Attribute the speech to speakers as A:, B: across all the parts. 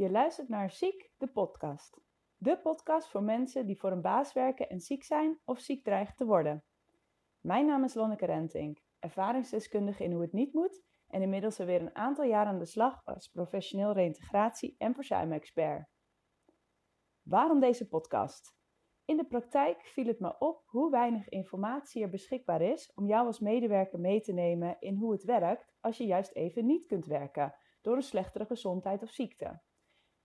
A: Je luistert naar Ziek, de podcast. De podcast voor mensen die voor een baas werken en ziek zijn of ziek dreigen te worden. Mijn naam is Lonneke Rentink, ervaringsdeskundige in hoe het niet moet en inmiddels alweer een aantal jaar aan de slag als professioneel reïntegratie- en verzuimexpert. Waarom deze podcast? In de praktijk viel het me op hoe weinig informatie er beschikbaar is om jou als medewerker mee te nemen in hoe het werkt als je juist even niet kunt werken door een slechtere gezondheid of ziekte.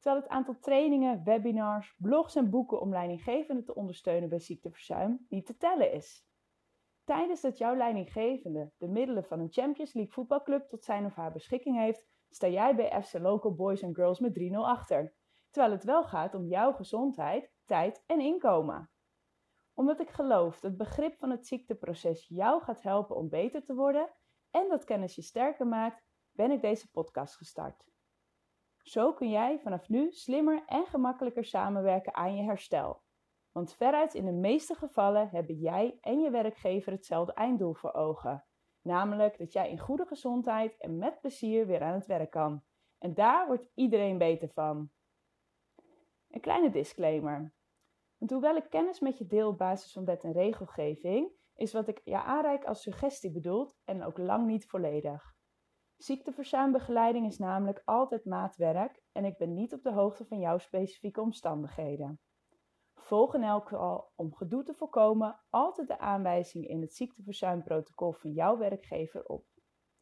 A: Terwijl het aantal trainingen, webinars, blogs en boeken om leidinggevenden te ondersteunen bij ziekteverzuim niet te tellen is. Tijdens dat jouw leidinggevende de middelen van een Champions League voetbalclub tot zijn of haar beschikking heeft, sta jij bij FC Local Boys and Girls met 3-0 achter. Terwijl het wel gaat om jouw gezondheid, tijd en inkomen. Omdat ik geloof dat begrip van het ziekteproces jou gaat helpen om beter te worden en dat kennis je sterker maakt, ben ik deze podcast gestart. Zo kun jij vanaf nu slimmer en gemakkelijker samenwerken aan je herstel. Want veruit in de meeste gevallen hebben jij en je werkgever hetzelfde einddoel voor ogen. Namelijk dat jij in goede gezondheid en met plezier weer aan het werk kan. En daar wordt iedereen beter van. Een kleine disclaimer. Want hoewel ik kennis met je deel op basis van wet en regelgeving, is wat ik je aanreik als suggestie bedoeld en ook lang niet volledig. Ziekteverzuimbegeleiding is namelijk altijd maatwerk en ik ben niet op de hoogte van jouw specifieke omstandigheden. Volg in elk geval om gedoe te voorkomen altijd de aanwijzingen in het ziekteverzuimprotocol van jouw werkgever op.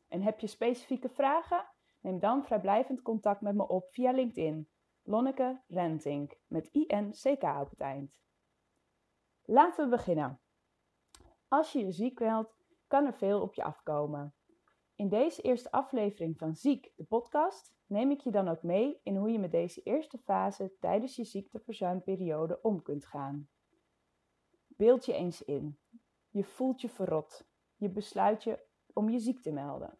A: En heb je specifieke vragen? Neem dan vrijblijvend contact met me op via LinkedIn. Lonneke Rentink met INCK op het eind. Laten we beginnen. Als je je ziek meldt, kan er veel op je afkomen. In deze eerste aflevering van Ziek, de podcast, neem ik je dan ook mee in hoe je met deze eerste fase tijdens je ziekteverzuimperiode om kunt gaan. Beeld je eens in. Je voelt je verrot. Je besluit je om je ziek te melden.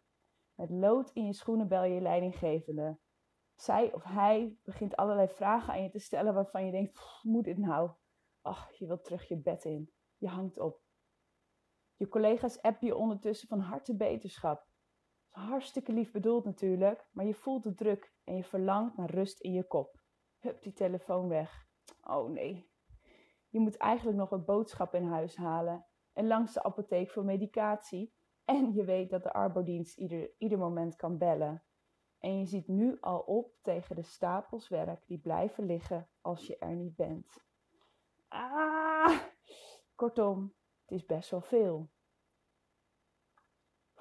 A: Met lood in je schoenen bel je leidinggevende. Zij of hij begint allerlei vragen aan je te stellen waarvan je denkt: moet dit nou? Ach, je wilt terug je bed in. Je hangt op. Je collega's appen je ondertussen van harte beterschap. Hartstikke lief bedoeld natuurlijk, maar je voelt de druk en je verlangt naar rust in je kop. Hup, die telefoon weg. Oh nee. Je moet eigenlijk nog wat boodschappen in huis halen en langs de apotheek voor medicatie. En je weet dat de arbodienst ieder, ieder moment kan bellen. En je ziet nu al op tegen de stapels werk die blijven liggen als je er niet bent. Ah! Kortom, het is best wel veel.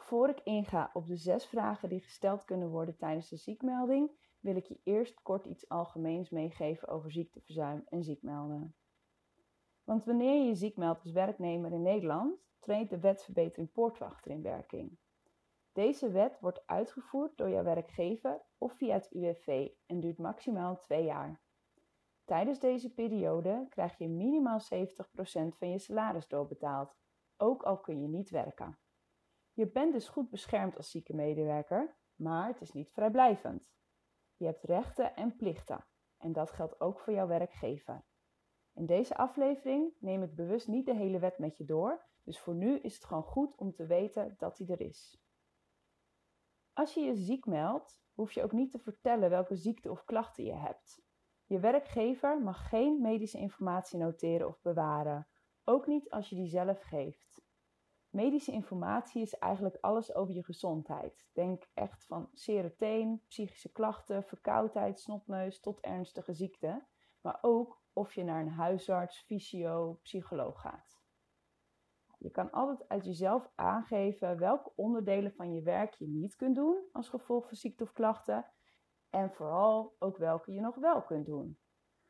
A: Voor ik inga op de zes vragen die gesteld kunnen worden tijdens de ziekmelding, wil ik je eerst kort iets algemeens meegeven over ziekteverzuim en ziekmelden. Want wanneer je je ziek meldt als werknemer in Nederland, treedt de wet verbetering poortwachter in werking. Deze wet wordt uitgevoerd door jouw werkgever of via het UWV en duurt maximaal twee jaar. Tijdens deze periode krijg je minimaal 70% van je salaris doorbetaald, ook al kun je niet werken. Je bent dus goed beschermd als zieke medewerker, maar het is niet vrijblijvend. Je hebt rechten en plichten en dat geldt ook voor jouw werkgever. In deze aflevering neem ik bewust niet de hele wet met je door, dus voor nu is het gewoon goed om te weten dat die er is. Als je je ziek meldt, hoef je ook niet te vertellen welke ziekte of klachten je hebt. Je werkgever mag geen medische informatie noteren of bewaren, ook niet als je die zelf geeft. Medische informatie is eigenlijk alles over je gezondheid. Denk echt van seroteen, psychische klachten, verkoudheid, snotneus tot ernstige ziekte. Maar ook of je naar een huisarts, fysio, psycholoog gaat. Je kan altijd uit jezelf aangeven welke onderdelen van je werk je niet kunt doen als gevolg van ziekte of klachten. En vooral ook welke je nog wel kunt doen.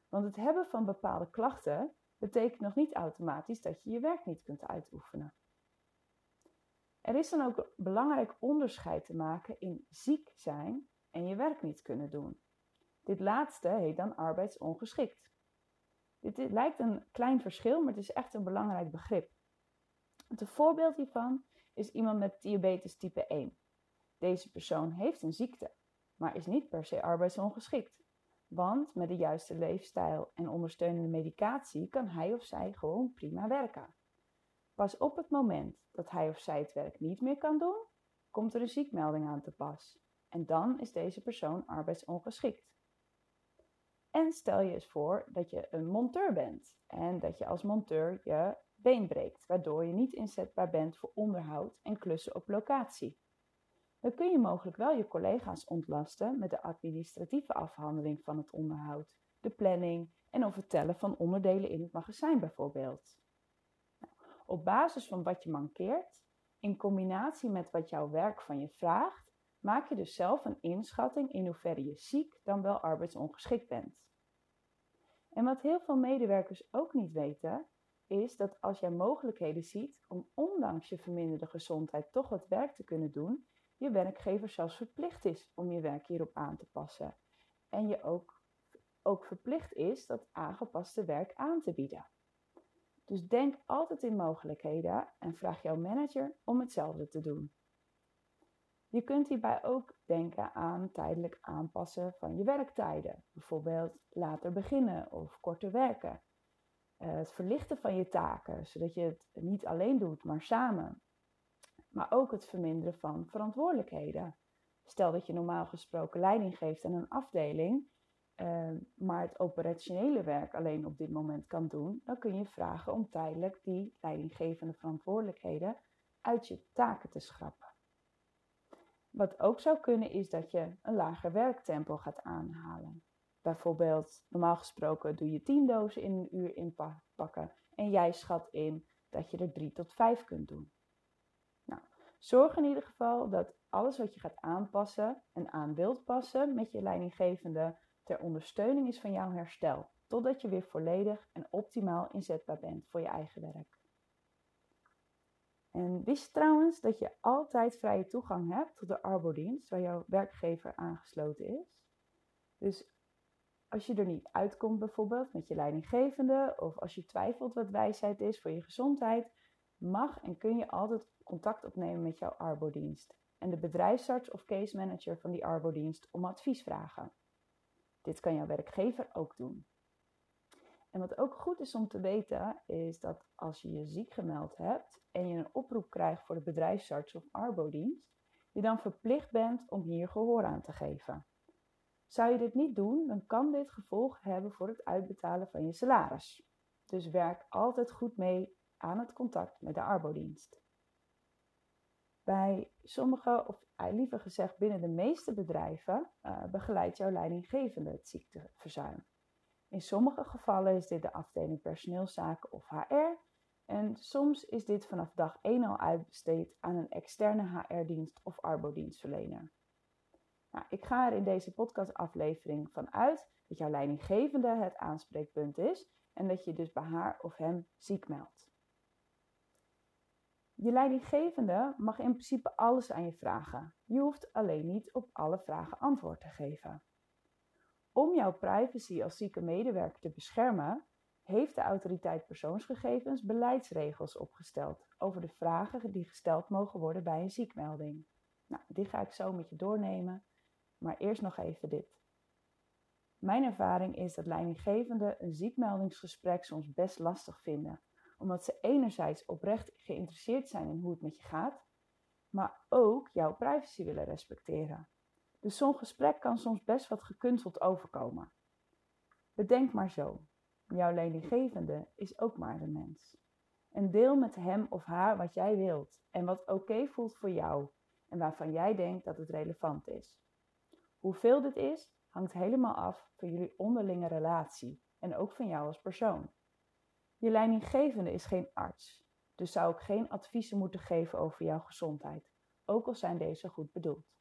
A: Want het hebben van bepaalde klachten betekent nog niet automatisch dat je je werk niet kunt uitoefenen. Er is dan ook een belangrijk onderscheid te maken in ziek zijn en je werk niet kunnen doen. Dit laatste heet dan arbeidsongeschikt. Dit lijkt een klein verschil, maar het is echt een belangrijk begrip. Een voorbeeld hiervan is iemand met diabetes type 1. Deze persoon heeft een ziekte, maar is niet per se arbeidsongeschikt. Want met de juiste leefstijl en ondersteunende medicatie kan hij of zij gewoon prima werken. Pas op het moment dat hij of zij het werk niet meer kan doen, komt er een ziekmelding aan te pas. En dan is deze persoon arbeidsongeschikt. En stel je eens voor dat je een monteur bent en dat je als monteur je been breekt, waardoor je niet inzetbaar bent voor onderhoud en klussen op locatie. Dan kun je mogelijk wel je collega's ontlasten met de administratieve afhandeling van het onderhoud, de planning en of het tellen van onderdelen in het magazijn bijvoorbeeld. Op basis van wat je mankeert, in combinatie met wat jouw werk van je vraagt, maak je dus zelf een inschatting in hoeverre je ziek dan wel arbeidsongeschikt bent. En wat heel veel medewerkers ook niet weten, is dat als jij mogelijkheden ziet om ondanks je verminderde gezondheid toch wat werk te kunnen doen, je werkgever zelfs verplicht is om je werk hierop aan te passen. En je ook, ook verplicht is dat aangepaste werk aan te bieden. Dus denk altijd in mogelijkheden en vraag jouw manager om hetzelfde te doen. Je kunt hierbij ook denken aan tijdelijk aanpassen van je werktijden. Bijvoorbeeld later beginnen of korter werken. Eh, het verlichten van je taken, zodat je het niet alleen doet, maar samen. Maar ook het verminderen van verantwoordelijkheden. Stel dat je normaal gesproken leiding geeft aan een afdeling, uh, maar het operationele werk alleen op dit moment kan doen, dan kun je vragen om tijdelijk die leidinggevende verantwoordelijkheden uit je taken te schrappen. Wat ook zou kunnen is dat je een lager werktempo gaat aanhalen. Bijvoorbeeld, normaal gesproken doe je 10 dozen in een uur inpakken en jij schat in dat je er 3 tot 5 kunt doen. Nou, zorg in ieder geval dat alles wat je gaat aanpassen en aan wilt passen met je leidinggevende ter ondersteuning is van jouw herstel, totdat je weer volledig en optimaal inzetbaar bent voor je eigen werk. En wist trouwens dat je altijd vrije toegang hebt tot de arbodienst waar jouw werkgever aangesloten is? Dus als je er niet uitkomt bijvoorbeeld met je leidinggevende of als je twijfelt wat wijsheid is voor je gezondheid, mag en kun je altijd contact opnemen met jouw arbodienst en de bedrijfsarts of case manager van die arbodienst om advies vragen. Dit kan jouw werkgever ook doen. En wat ook goed is om te weten, is dat als je je ziek gemeld hebt en je een oproep krijgt voor de bedrijfsarts of arbodienst, je dan verplicht bent om hier gehoor aan te geven. Zou je dit niet doen, dan kan dit gevolgen hebben voor het uitbetalen van je salaris. Dus werk altijd goed mee aan het contact met de arbodienst. Bij sommige, of liever gezegd binnen de meeste bedrijven, uh, begeleidt jouw leidinggevende het ziekteverzuim. In sommige gevallen is dit de afdeling personeelszaken of HR en soms is dit vanaf dag 1 al uitbesteed aan een externe HR-dienst of arbodienstverlener. Nou, ik ga er in deze podcastaflevering van uit dat jouw leidinggevende het aanspreekpunt is en dat je dus bij haar of hem ziek meldt. Je leidinggevende mag in principe alles aan je vragen. Je hoeft alleen niet op alle vragen antwoord te geven. Om jouw privacy als zieke medewerker te beschermen, heeft de autoriteit persoonsgegevens beleidsregels opgesteld over de vragen die gesteld mogen worden bij een ziekmelding. Nou, die ga ik zo met je doornemen, maar eerst nog even dit. Mijn ervaring is dat leidinggevenden een ziekmeldingsgesprek soms best lastig vinden, omdat ze enerzijds oprecht geïnteresseerd zijn in hoe het met je gaat, maar ook jouw privacy willen respecteren. Dus zo'n gesprek kan soms best wat gekunsteld overkomen. Bedenk maar zo: jouw leidinggevende is ook maar een mens. En deel met hem of haar wat jij wilt en wat oké voelt voor jou en waarvan jij denkt dat het relevant is. Hoeveel dit is, hangt helemaal af van jullie onderlinge relatie en ook van jou als persoon. Je leidinggevende is geen arts, dus zou ik geen adviezen moeten geven over jouw gezondheid, ook al zijn deze goed bedoeld.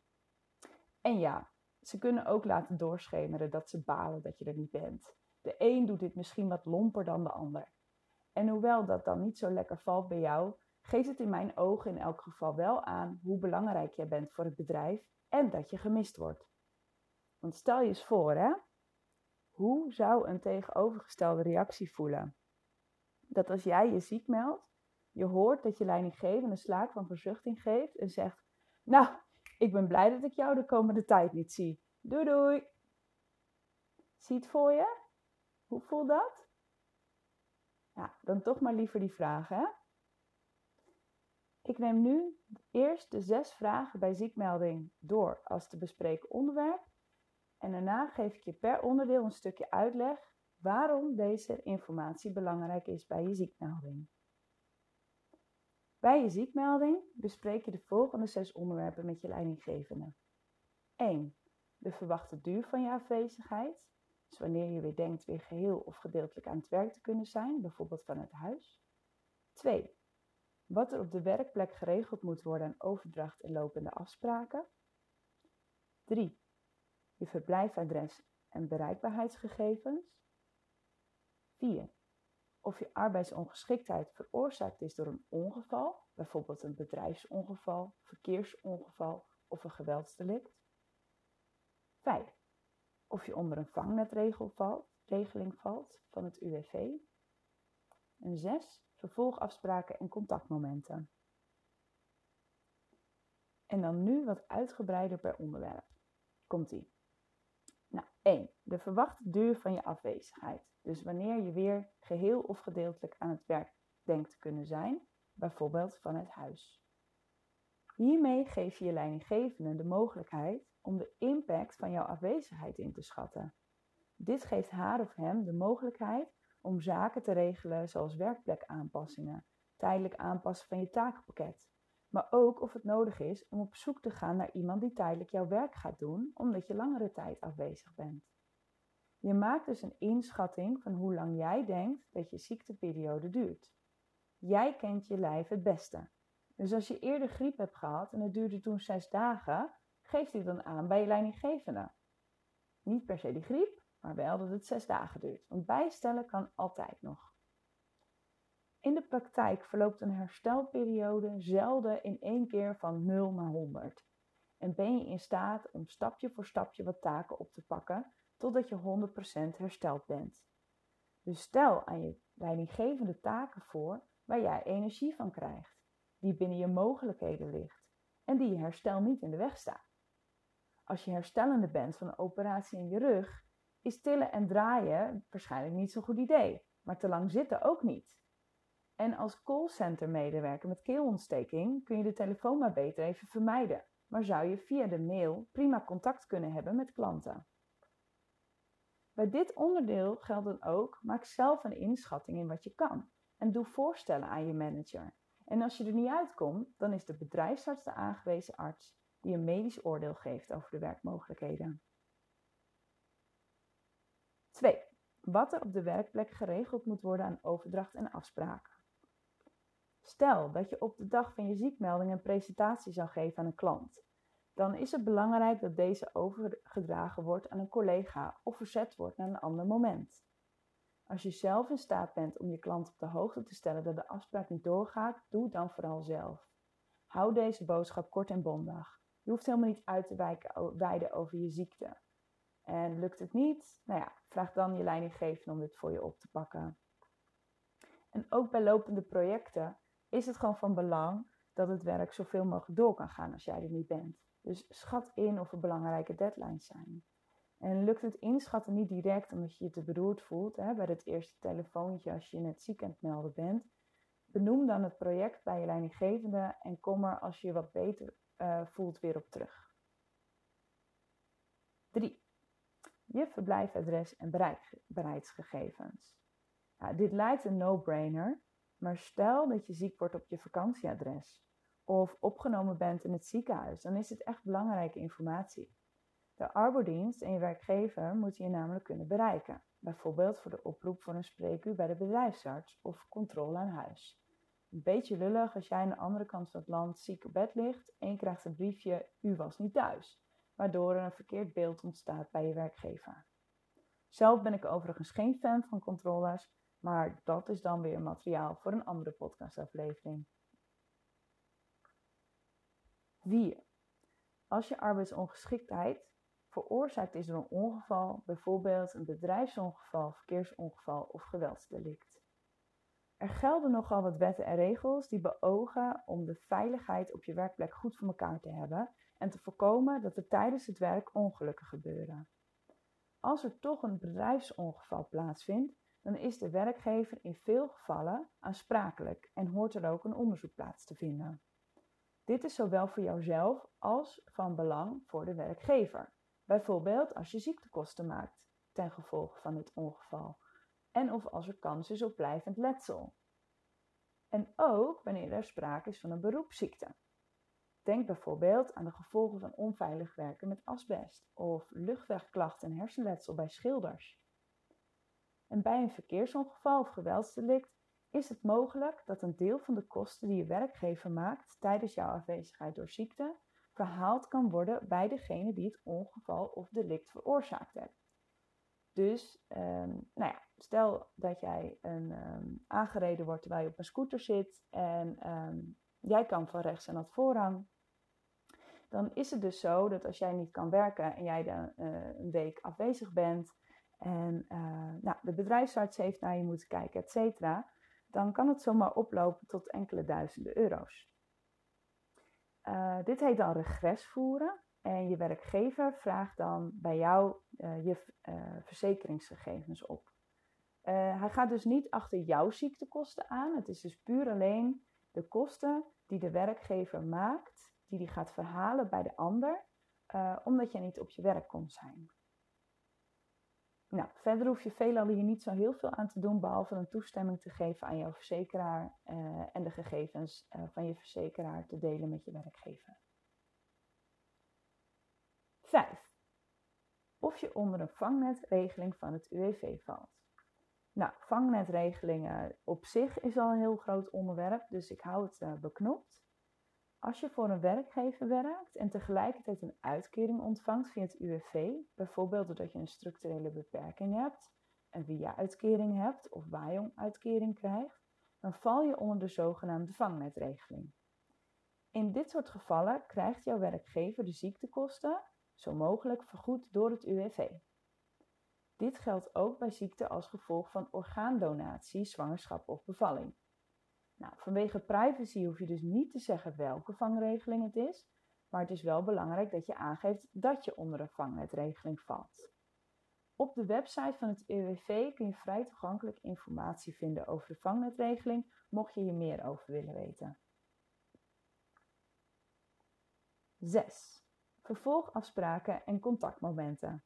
A: En ja, ze kunnen ook laten doorschemeren dat ze balen dat je er niet bent. De een doet dit misschien wat lomper dan de ander. En hoewel dat dan niet zo lekker valt bij jou, geeft het in mijn ogen in elk geval wel aan hoe belangrijk jij bent voor het bedrijf en dat je gemist wordt. Want stel je eens voor, hè? Hoe zou een tegenovergestelde reactie voelen? Dat als jij je ziek meldt, je hoort dat je leidinggevende slaak van verzuchting geeft en zegt: Nou, ik ben blij dat ik jou de komende tijd niet zie. Doei doei. Zie het voor je? Hoe voelt dat? Ja, dan toch maar liever die vragen. Ik neem nu eerst de zes vragen bij ziekmelding door als te bespreken onderwerp. En daarna geef ik je per onderdeel een stukje uitleg waarom deze informatie belangrijk is bij je ziekmelding. Bij je ziekmelding bespreek je de volgende zes onderwerpen met je leidinggevende. 1. De verwachte duur van je afwezigheid. Dus wanneer je weer denkt weer geheel of gedeeltelijk aan het werk te kunnen zijn, bijvoorbeeld vanuit huis. 2. Wat er op de werkplek geregeld moet worden aan overdracht en lopende afspraken. 3. Je verblijfadres en bereikbaarheidsgegevens. 4. Of je arbeidsongeschiktheid veroorzaakt is door een ongeval, bijvoorbeeld een bedrijfsongeval, verkeersongeval of een geweldsdelict. 5. Of je onder een vangnetregeling valt van het UWV. En 6. Vervolgafspraken en contactmomenten. En dan nu wat uitgebreider per onderwerp. Komt-ie. Nou, 1. De verwachte duur van je afwezigheid. Dus wanneer je weer geheel of gedeeltelijk aan het werk denkt te kunnen zijn, bijvoorbeeld vanuit huis. Hiermee geef je je leidinggevende de mogelijkheid om de impact van jouw afwezigheid in te schatten. Dit geeft haar of hem de mogelijkheid om zaken te regelen zoals werkplekaanpassingen, tijdelijk aanpassen van je takenpakket, maar ook of het nodig is om op zoek te gaan naar iemand die tijdelijk jouw werk gaat doen omdat je langere tijd afwezig bent. Je maakt dus een inschatting van hoe lang jij denkt dat je ziekteperiode duurt. Jij kent je lijf het beste. Dus als je eerder griep hebt gehad en het duurde toen zes dagen, geef die dan aan bij je leidinggevende. Niet per se die griep, maar wel dat het zes dagen duurt. Want bijstellen kan altijd nog. In de praktijk verloopt een herstelperiode zelden in één keer van 0 naar 100. En ben je in staat om stapje voor stapje wat taken op te pakken totdat je 100% hersteld bent. Dus stel aan je leidinggevende taken voor waar jij energie van krijgt, die binnen je mogelijkheden ligt en die je herstel niet in de weg staat. Als je herstellende bent van een operatie in je rug, is tillen en draaien waarschijnlijk niet zo'n goed idee, maar te lang zitten ook niet. En als callcenter medewerker met keelontsteking kun je de telefoon maar beter even vermijden, maar zou je via de mail prima contact kunnen hebben met klanten. Bij dit onderdeel geldt dan ook: maak zelf een inschatting in wat je kan en doe voorstellen aan je manager. En als je er niet uitkomt, dan is de bedrijfsarts de aangewezen arts die een medisch oordeel geeft over de werkmogelijkheden. 2. Wat er op de werkplek geregeld moet worden aan overdracht en afspraken. Stel dat je op de dag van je ziekmelding een presentatie zou geven aan een klant. Dan is het belangrijk dat deze overgedragen wordt aan een collega of verzet wordt naar een ander moment. Als je zelf in staat bent om je klant op de hoogte te stellen dat de afspraak niet doorgaat, doe dan vooral zelf. Hou deze boodschap kort en bondig. Je hoeft helemaal niet uit te wijken, wijden over je ziekte. En lukt het niet, nou ja, vraag dan je leidinggevende om dit voor je op te pakken. En ook bij lopende projecten is het gewoon van belang dat het werk zoveel mogelijk door kan gaan als jij er niet bent. Dus schat in of er belangrijke deadlines zijn. En lukt het inschatten niet direct omdat je je te beroerd voelt hè, bij het eerste telefoontje als je net ziek aan het melden bent, benoem dan het project bij je leidinggevende en kom er als je je wat beter uh, voelt weer op terug. 3 je verblijfadres en bereiksgegevens. Nou, dit lijkt een no-brainer, maar stel dat je ziek wordt op je vakantieadres of opgenomen bent in het ziekenhuis, dan is dit echt belangrijke informatie. De arbodienst en je werkgever moeten je namelijk kunnen bereiken, bijvoorbeeld voor de oproep voor een spreekuur bij de bedrijfsarts of controle aan huis. Een beetje lullig als jij aan de andere kant van het land ziek op bed ligt en je krijgt een briefje: U was niet thuis waardoor er een verkeerd beeld ontstaat bij je werkgever. Zelf ben ik overigens geen fan van controllers, maar dat is dan weer materiaal voor een andere podcastaflevering. 4. Als je arbeidsongeschiktheid veroorzaakt is door een ongeval, bijvoorbeeld een bedrijfsongeval, verkeersongeval of geweldsdelict. Er gelden nogal wat wetten en regels die beogen om de veiligheid op je werkplek goed voor elkaar te hebben en te voorkomen dat er tijdens het werk ongelukken gebeuren. Als er toch een bedrijfsongeval plaatsvindt, dan is de werkgever in veel gevallen aansprakelijk en hoort er ook een onderzoek plaats te vinden. Dit is zowel voor jouzelf als van belang voor de werkgever. Bijvoorbeeld als je ziektekosten maakt ten gevolge van het ongeval en of als er kans is op blijvend letsel. En ook wanneer er sprake is van een beroepsziekte. Denk bijvoorbeeld aan de gevolgen van onveilig werken met asbest of luchtwegklachten en hersenletsel bij schilders. En bij een verkeersongeval of geweldsdelict is het mogelijk dat een deel van de kosten die je werkgever maakt tijdens jouw afwezigheid door ziekte verhaald kan worden bij degene die het ongeval of delict veroorzaakt heeft. Dus, um, nou ja, stel dat jij een, um, aangereden wordt terwijl je op een scooter zit en um, jij kan van rechts en dat voorrang. Dan is het dus zo dat als jij niet kan werken en jij dan uh, een week afwezig bent en uh, nou, de bedrijfsarts heeft naar je moeten kijken, et cetera, dan kan het zomaar oplopen tot enkele duizenden euro's. Uh, dit heet dan regres voeren. En je werkgever vraagt dan bij jou uh, je verzekeringsgegevens op. hij gaat dus niet achter jouw ziektekosten aan. Het is dus puur alleen de kosten die de werkgever maakt, die die gaat verhalen bij de ander, omdat je niet op je werk kon zijn. Nou, verder hoef je veelal hier niet zo heel veel aan te doen, behalve een toestemming te geven aan jouw verzekeraar uh, en de gegevens uh, van je verzekeraar te delen met je werkgever. 5. Of je onder een vangnetregeling van het UWV valt. Nou, vangnetregelingen op zich is al een heel groot onderwerp, dus ik hou het uh, beknopt. Als je voor een werkgever werkt en tegelijkertijd een uitkering ontvangt via het UWV, bijvoorbeeld doordat je een structurele beperking hebt, een via-uitkering hebt of waarom-uitkering krijgt, dan val je onder de zogenaamde vangnetregeling. In dit soort gevallen krijgt jouw werkgever de ziektekosten zo mogelijk vergoed door het UWV. Dit geldt ook bij ziekte als gevolg van orgaandonatie, zwangerschap of bevalling. Nou, vanwege privacy hoef je dus niet te zeggen welke vangregeling het is, maar het is wel belangrijk dat je aangeeft dat je onder een vangnetregeling valt. Op de website van het UWV kun je vrij toegankelijk informatie vinden over de vangnetregeling, mocht je hier meer over willen weten. 6. Vervolgafspraken en contactmomenten.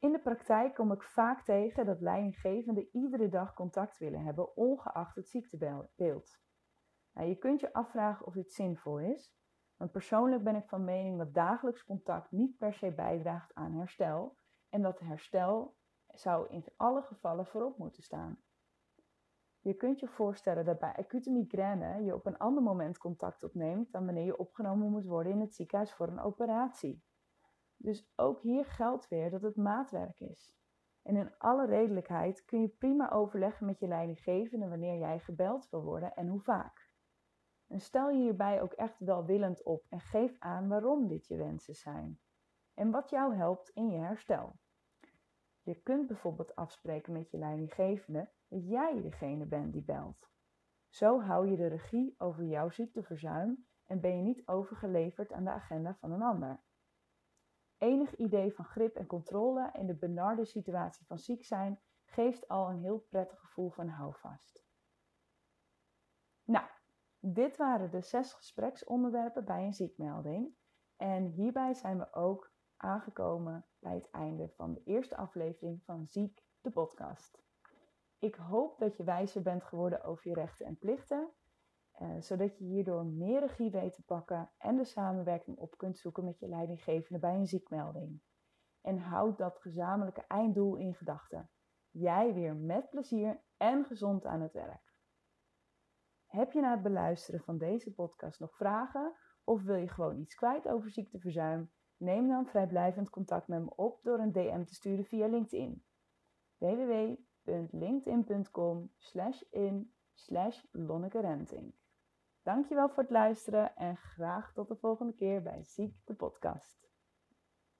A: In de praktijk kom ik vaak tegen dat leidinggevenden iedere dag contact willen hebben, ongeacht het ziektebeeld. Nou, je kunt je afvragen of dit zinvol is, want persoonlijk ben ik van mening dat dagelijks contact niet per se bijdraagt aan herstel en dat herstel zou in alle gevallen voorop moeten staan. Je kunt je voorstellen dat bij acute migraine je op een ander moment contact opneemt dan wanneer je opgenomen moet worden in het ziekenhuis voor een operatie. Dus ook hier geldt weer dat het maatwerk is. En in alle redelijkheid kun je prima overleggen met je leidinggevende wanneer jij gebeld wil worden en hoe vaak. En stel je hierbij ook echt welwillend op en geef aan waarom dit je wensen zijn en wat jou helpt in je herstel. Je kunt bijvoorbeeld afspreken met je leidinggevende dat jij degene bent die belt. Zo hou je de regie over jouw ziekteverzuim en ben je niet overgeleverd aan de agenda van een ander. Enig idee van grip en controle in de benarde situatie van ziek zijn geeft al een heel prettig gevoel van houvast. Nou, dit waren de zes gespreksonderwerpen bij een ziekmelding. En hierbij zijn we ook aangekomen bij het einde van de eerste aflevering van Ziek, de podcast. Ik hoop dat je wijzer bent geworden over je rechten en plichten uh, zodat je hierdoor meer regie weet te pakken en de samenwerking op kunt zoeken met je leidinggevende bij een ziekmelding. En houd dat gezamenlijke einddoel in gedachten. Jij weer met plezier en gezond aan het werk. Heb je na het beluisteren van deze podcast nog vragen of wil je gewoon iets kwijt over ziekteverzuim? Neem dan vrijblijvend contact met me op door een DM te sturen via LinkedIn. www.linkedin.com in Lonneke Renting. Dankjewel voor het luisteren en graag tot de volgende keer bij Ziek de podcast.